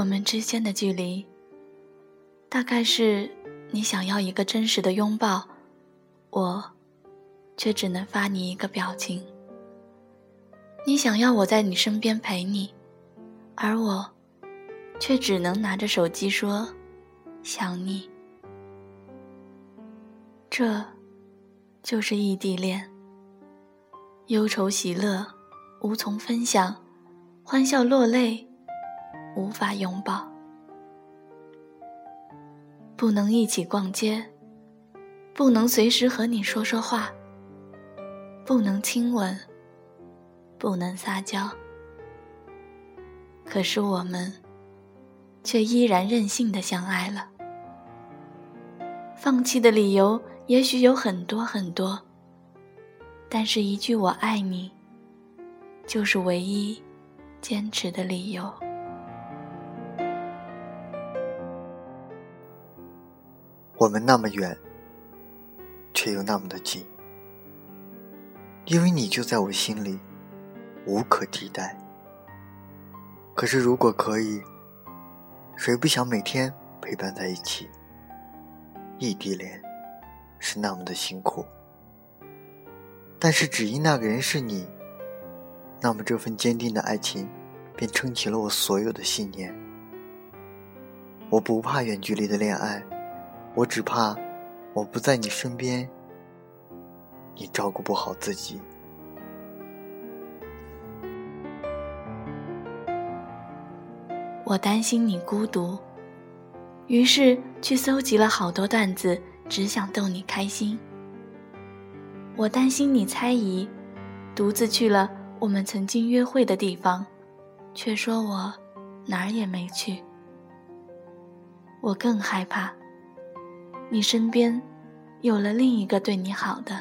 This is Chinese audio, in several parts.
我们之间的距离，大概是你想要一个真实的拥抱，我却只能发你一个表情。你想要我在你身边陪你，而我却只能拿着手机说想你。这，就是异地恋。忧愁喜乐无从分享，欢笑落泪无法拥抱，不能一起逛街，不能随时和你说说话，不能亲吻。不能撒娇，可是我们却依然任性的相爱了。放弃的理由也许有很多很多，但是一句“我爱你”就是唯一坚持的理由。我们那么远，却又那么的近，因为你就在我心里。无可替代。可是，如果可以，谁不想每天陪伴在一起？异地恋是那么的辛苦，但是只因那个人是你，那么这份坚定的爱情便撑起了我所有的信念。我不怕远距离的恋爱，我只怕我不在你身边，你照顾不好自己。我担心你孤独，于是去搜集了好多段子，只想逗你开心。我担心你猜疑，独自去了我们曾经约会的地方，却说我哪儿也没去。我更害怕，你身边有了另一个对你好的，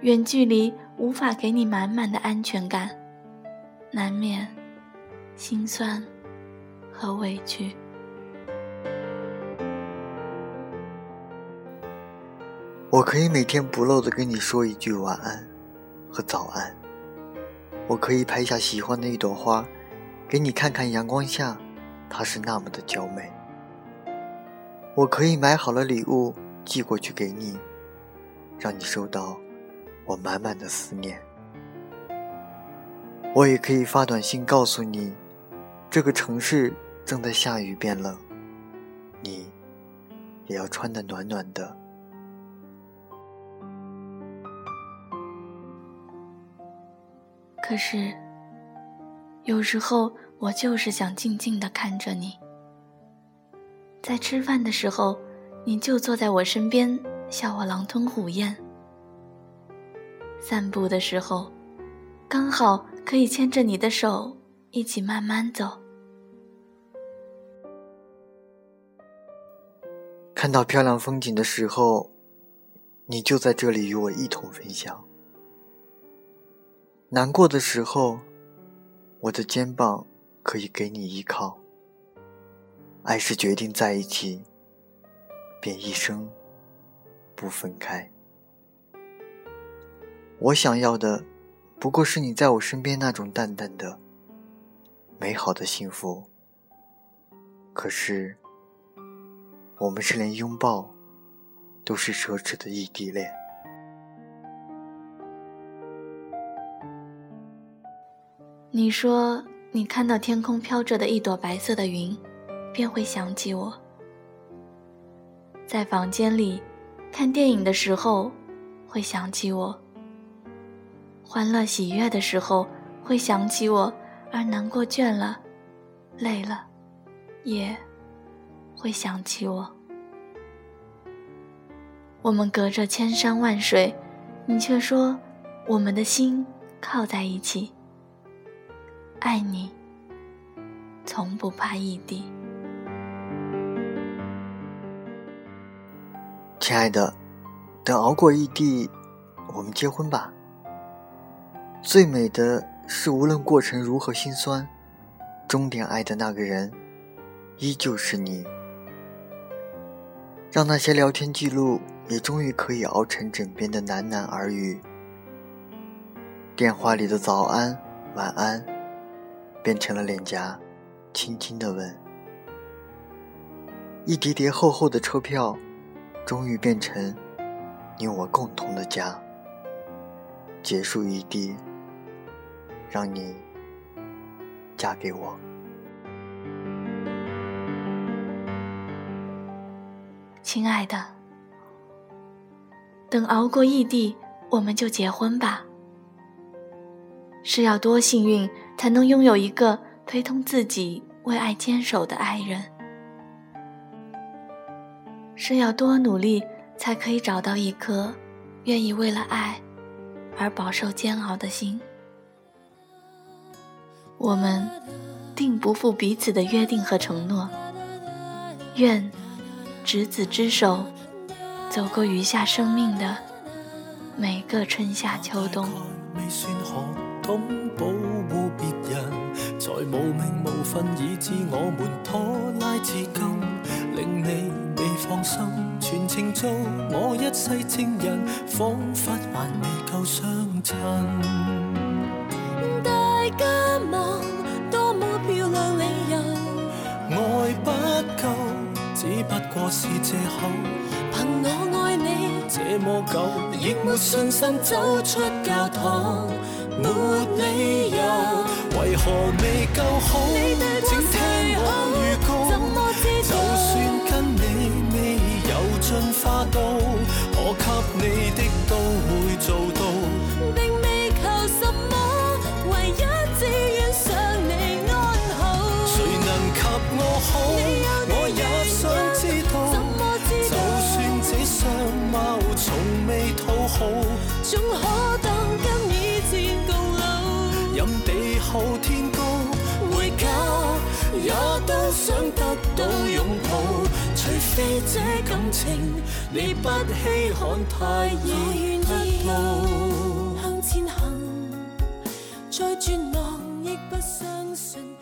远距离无法给你满满的安全感，难免。心酸和委屈。我可以每天不漏的跟你说一句晚安和早安。我可以拍下喜欢的一朵花，给你看看阳光下，它是那么的娇美。我可以买好了礼物寄过去给你，让你收到我满满的思念。我也可以发短信告诉你。这个城市正在下雨变冷，你也要穿得暖暖的。可是，有时候我就是想静静的看着你，在吃饭的时候，你就坐在我身边，笑我狼吞虎咽；散步的时候，刚好可以牵着你的手。一起慢慢走。看到漂亮风景的时候，你就在这里与我一同分享。难过的时候，我的肩膀可以给你依靠。爱是决定在一起，便一生不分开。我想要的，不过是你在我身边那种淡淡的。美好的幸福，可是我们是连拥抱都是奢侈的异地恋。你说你看到天空飘着的一朵白色的云，便会想起我；在房间里看电影的时候，会想起我；欢乐喜悦的时候，会想起我。而难过、倦了、累了，也会想起我。我们隔着千山万水，你却说我们的心靠在一起。爱你，从不怕异地。亲爱的，等熬过异地，我们结婚吧。最美的。是无论过程如何心酸，终点爱的那个人，依旧是你。让那些聊天记录也终于可以熬成枕边的喃喃耳语。电话里的早安、晚安，变成了脸颊轻轻的吻。一叠叠厚厚的车票，终于变成你我共同的家。结束异地，让你嫁给我。亲爱的，等熬过异地，我们就结婚吧。是要多幸运，才能拥有一个陪同自己为爱坚守的爱人。是要多努力，才可以找到一颗愿意为了爱而饱受煎熬的心。我们定不负彼此的约定和承诺。愿执子之手，走过余下生命的每个春夏秋冬。放心，全程做我一世情人，仿佛还未够相衬。大家望多么漂亮理由，爱不够，只不过是借口。凭我爱你这么久，亦没信心走出教堂，没理由，为何未够好？请听我预你的都会做到，并未求什么，唯一只愿想你安好。谁能及我好？我也想知道。就算这相貌从未讨好，总可当跟以前共老。任地厚天高，回家也都想得到拥抱。除非这感情你不稀罕，太易得到。向前行，再绝望亦不相信。